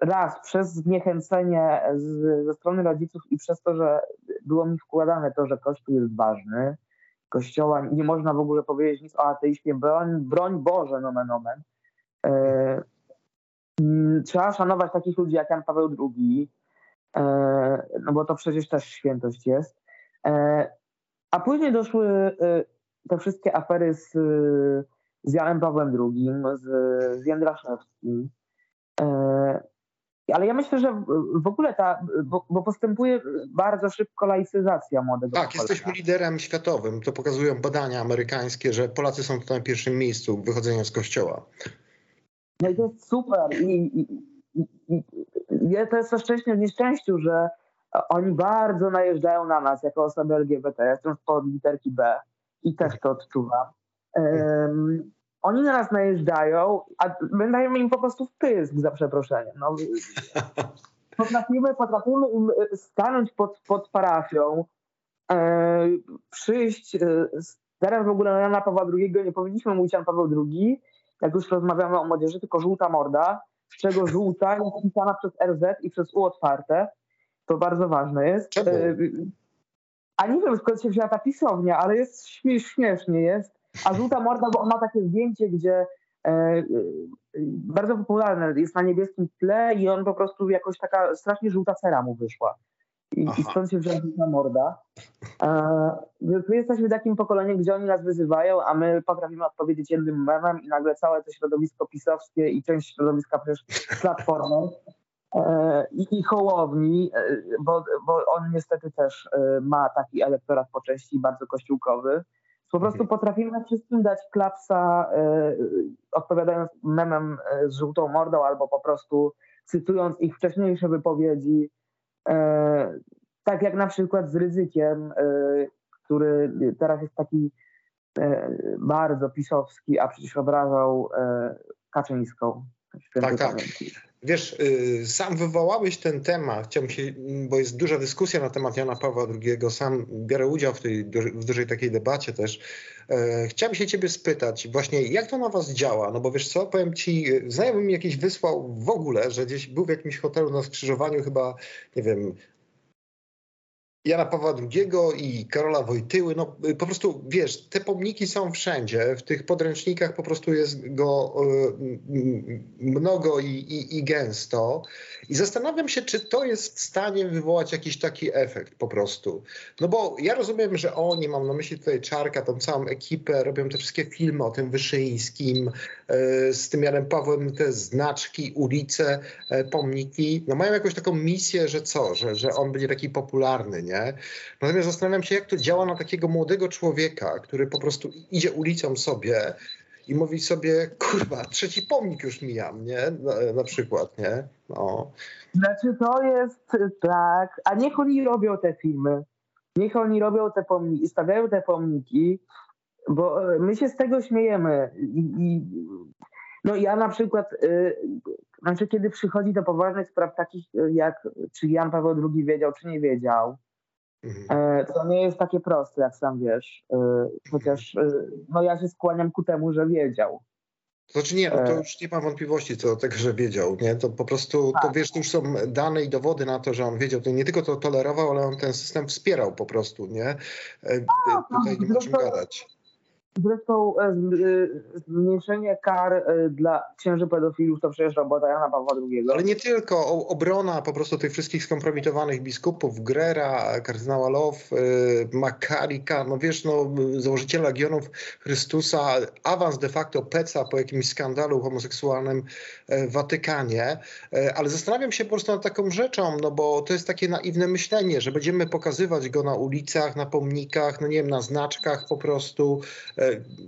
Raz przez zniechęcenie z, ze strony rodziców i przez to, że było mi wkładane to, że kościół jest ważny. Kościoła nie można w ogóle powiedzieć nic o ateizmie. Broń, broń Boże, nomen nomen. E, mm, trzeba szanować takich ludzi jak Jan Paweł II, e, no bo to przecież też świętość jest. E, a później doszły e, te wszystkie afery z, z Janem Pawłem II, z, z Jędraszewskim. E, ale ja myślę, że w- ogóle ta, bo, bo postępuje bardzo szybko laicyzacja młodego Tak, pokolenia. jesteśmy liderem światowym. To pokazują badania amerykańskie, że Polacy są tutaj na pierwszym miejscu wychodzenia z kościoła. No i to jest super. I, i, i, i, to jest szczęście w nieszczęściu, że oni bardzo najeżdżają na nas jako osoby LGBT. Ja jestem spod literki B i też to odczuwam. Em, oni na nas najeżdżają, a my dajemy im po prostu wpysk za przeproszeniem. No, <laughs> potrafimy, potrafimy im e, stanąć pod, pod parafią, e, przyjść. E, teraz w ogóle na Jana Pawła II nie powinniśmy mówić Jan Paweł II, jak już rozmawiamy o młodzieży, tylko żółta morda, z czego żółta jest pisana przez RZ i przez U otwarte. To bardzo ważne jest. Czemu? E, A nie wiem skąd się wzięła ta pisownia, ale jest śmie- śmiesznie jest. A żółta morda, bo on ma takie zdjęcie, gdzie e, e, bardzo popularne, jest na niebieskim tle i on po prostu jakoś taka strasznie żółta cera mu wyszła. I, Aha. i stąd się wzięła żółta morda. E, my jesteśmy takim pokoleniem, gdzie oni nas wyzywają, a my potrafimy odpowiedzieć jednym memem i nagle całe to środowisko pisowskie i część środowiska przecież platformy e, i, i Hołowni, e, bo, bo on niestety też e, ma taki elektorat po części bardzo kościółkowy. Po prostu potrafimy wszystkim dać klapsa, e, odpowiadając memem e, z żółtą mordą albo po prostu cytując ich wcześniejsze wypowiedzi. E, tak jak na przykład z ryzykiem, który teraz jest taki bardzo pisowski, a przecież obrażał Kaczyńską. Tak, tak. Wiesz, y, sam wywołałeś ten temat, chciałbym się, bo jest duża dyskusja na temat Jana Pawła II, sam biorę udział w, tej, w dużej takiej debacie też. E, Chciałem się ciebie spytać właśnie, jak to na was działa? No bo wiesz co, powiem ci, y, znajomy mi jakiś wysłał w ogóle, że gdzieś był w jakimś hotelu na skrzyżowaniu chyba, nie wiem, Jana Pawła II i Karola Wojtyły, no y, po prostu wiesz, te pomniki są wszędzie, w tych podręcznikach po prostu jest go y, y, mnogo i, i, i gęsto. I zastanawiam się, czy to jest w stanie wywołać jakiś taki efekt po prostu. No bo ja rozumiem, że oni, mam na myśli tutaj Czarka, tą całą ekipę, robią te wszystkie filmy o tym Wyszyńskim, y, z tym Janem Pawłem, te znaczki, ulice, e, pomniki, no mają jakąś taką misję, że co, że, że on będzie taki popularny, nie? Natomiast zastanawiam się, jak to działa na takiego młodego człowieka, który po prostu idzie ulicą sobie i mówi sobie, kurwa, trzeci pomnik już mijam, nie? Na, na przykład, nie? No. Znaczy to jest tak, a niech oni robią te filmy, niech oni robią te pomniki, stawiają te pomniki, bo e, my się z tego śmiejemy. I, i, no ja na przykład, y, znaczy kiedy przychodzi do poważnych spraw takich y, jak czy Jan Paweł II wiedział, czy nie wiedział, Mhm. e, to nie jest takie proste, jak sam wiesz, y, chociaż y, no ja się skłaniam ku temu, że wiedział. Znaczy nie, no to E. już nie mam wątpliwości co do tego, że wiedział, nie? To po prostu, to Tak. wiesz, to już są dane i dowody na to, że on wiedział. To nie tylko to tolerował, ale on ten system wspierał po prostu, nie? E, e, Tutaj nie ma czym gadać. Zresztą e, e, zmniejszenie kar e, dla księży pedofilów to przecież robota Jana Pawła II. Ale nie tylko, obrona po prostu tych wszystkich skompromitowanych biskupów, Grera, kardynała Love, Makarika, no wiesz, no, założyciela Legionów Chrystusa, awans de facto Peca po jakimś skandalu homoseksualnym w Watykanie, ale zastanawiam się po prostu nad taką rzeczą, no bo to jest takie naiwne myślenie, że będziemy pokazywać go na ulicach, na pomnikach, no nie wiem, na znaczkach po prostu,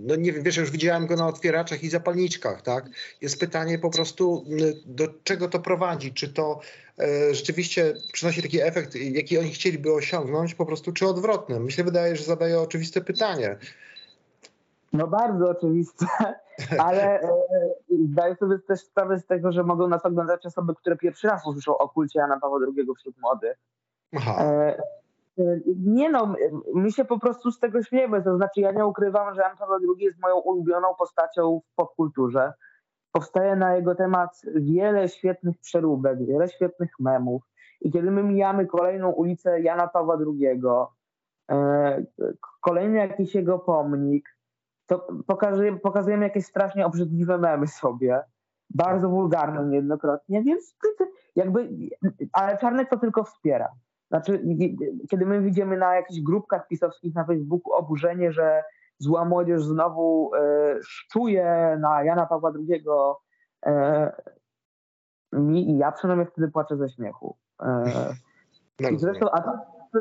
no nie wiem, wiesz, już widziałem go na otwieraczach i zapalniczkach, tak? Jest pytanie po prostu, do czego to prowadzi? Czy to e, rzeczywiście przynosi taki efekt, jaki oni chcieliby osiągnąć, po prostu, czy odwrotny? Myślę, wydaje, że zadaję oczywiste pytanie. No bardzo oczywiste, <laughs> ale e, zdaję sobie też sprawę z tego, że mogą nas oglądać osoby, które pierwszy raz usłyszą o kulcie Jana Pawła II wśród młodych. Aha, E, e, Nie no, m- my się po prostu z tego śmiejemy. To znaczy, ja nie ukrywam, że Jan Paweł II jest moją ulubioną postacią w popkulturze. Powstaje na jego temat wiele świetnych przeróbek, wiele świetnych memów. I kiedy my mijamy kolejną ulicę Jana Pawła II, e, kolejny jakiś jego pomnik, to pokazujemy, pokazujemy jakieś strasznie obrzydliwe memy sobie. Bardzo wulgarne niejednokrotnie, więc jakby, ale Czarnek to tylko wspiera. Znaczy, kiedy my widzimy na jakichś grupkach pisowskich na Facebooku oburzenie, że zła młodzież znowu e, szczuje na Jana Pawła II, e, mi i ja przynajmniej wtedy płaczę ze śmiechu. E, no i zresztą, a to,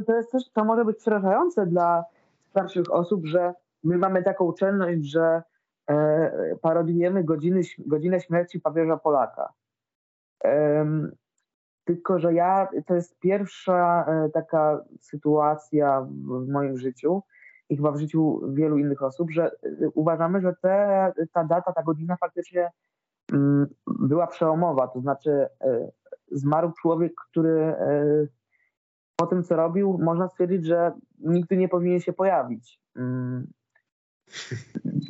to jest też, to może być przerażające dla starszych osób, że my mamy taką czelność, że parodiujemy godziny, godzinę śmierci papieża Polaka. Tylko, że ja, to jest pierwsza e, taka sytuacja w, moim życiu i chyba w życiu wielu innych osób, że e, uważamy, że te, ta data, ta godzina faktycznie mm, była przełomowa. To znaczy, e, zmarł człowiek, który po tym, co robił, można stwierdzić, że nigdy nie powinien się pojawić.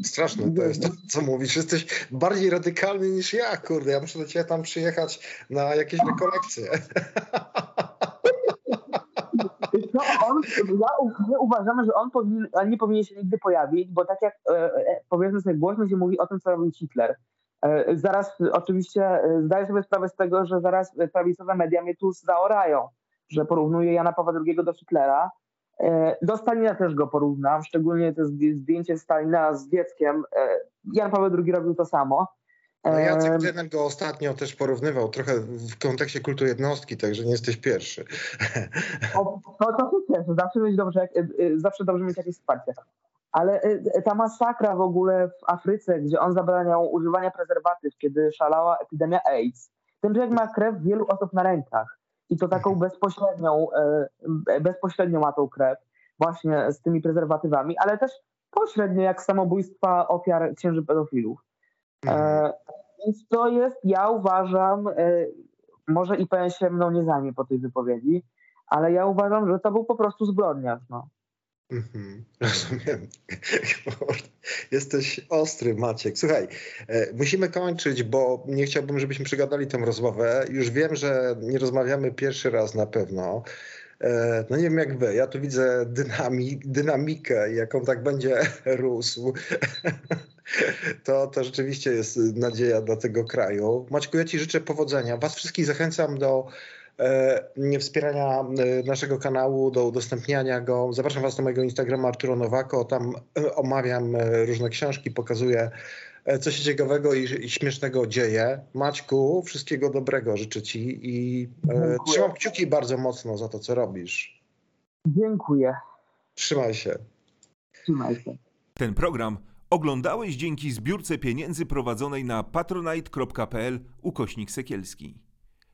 Straszne to jest to, co mówisz. Jesteś bardziej radykalny niż ja, kurde. Ja muszę do ciebie tam przyjechać na jakieś rekolekcje. <laughs> No, on, ja, my uważamy, że on powinien, on nie powinien się nigdy pojawić, bo tak jak e, e, powiedzmy sobie głośno się mówi o tym, co robił Hitler. E, zaraz e, oczywiście e, zdaję sobie sprawę z tego, że zaraz prawicowe media mnie tu zaorają, że porównuję Jana Pawła II do Hitlera. E, do Stalina też go porównam, szczególnie to zdję- zdjęcie Stalina z dzieckiem. E, Jan Paweł II robił to samo. No Jacek E, Tynek go ostatnio też porównywał trochę w kontekście kultu jednostki, także nie jesteś pierwszy. <laughs> O, to, to się cieszę, zawsze mieć dobrze, zawsze dobrze mieć jakieś wsparcie. Ale ta masakra w ogóle w Afryce, gdzie on zabraniał używania prezerwatyw, kiedy szalała epidemia AIDS. Ten człowiek ma krew wielu osób na rękach i to taką bezpośrednią, y, bezpośrednio ma tą krew właśnie z tymi prezerwatywami, ale też pośrednio jak samobójstwa ofiar księży pedofilów. Mhm. E, Więc to jest, ja uważam, e, może IPN się mną nie zajmie po tej wypowiedzi, ale ja uważam, że to był po prostu zbrodniarz. No. Mhm, <laughs> rozumiem. Jesteś ostry, Maciek. Słuchaj, e, musimy kończyć, bo nie chciałbym, żebyśmy przegadali tę rozmowę. Już wiem, że nie rozmawiamy pierwszy raz na pewno. E, No nie wiem jak wy, ja tu widzę dynami, dynamikę, jaką tak będzie <laughs> rósł. <laughs> To, to rzeczywiście jest nadzieja dla tego kraju. Maćku, ja ci życzę powodzenia. Was wszystkich zachęcam do wspierania e, naszego kanału, do udostępniania go. Zapraszam Was na mojego Instagrama Arturo Nowako. Tam e, omawiam e, różne książki, pokazuję e, co się ciekawego i, i śmiesznego dzieje. Maćku, wszystkiego dobrego życzę Ci i e, Dziękuję. trzymam kciuki bardzo mocno za to, co robisz. Dziękuję. Trzymaj się. Trzymaj się. Ten program oglądałeś dzięki zbiórce pieniędzy prowadzonej na patronite.pl ukośnik sekielski.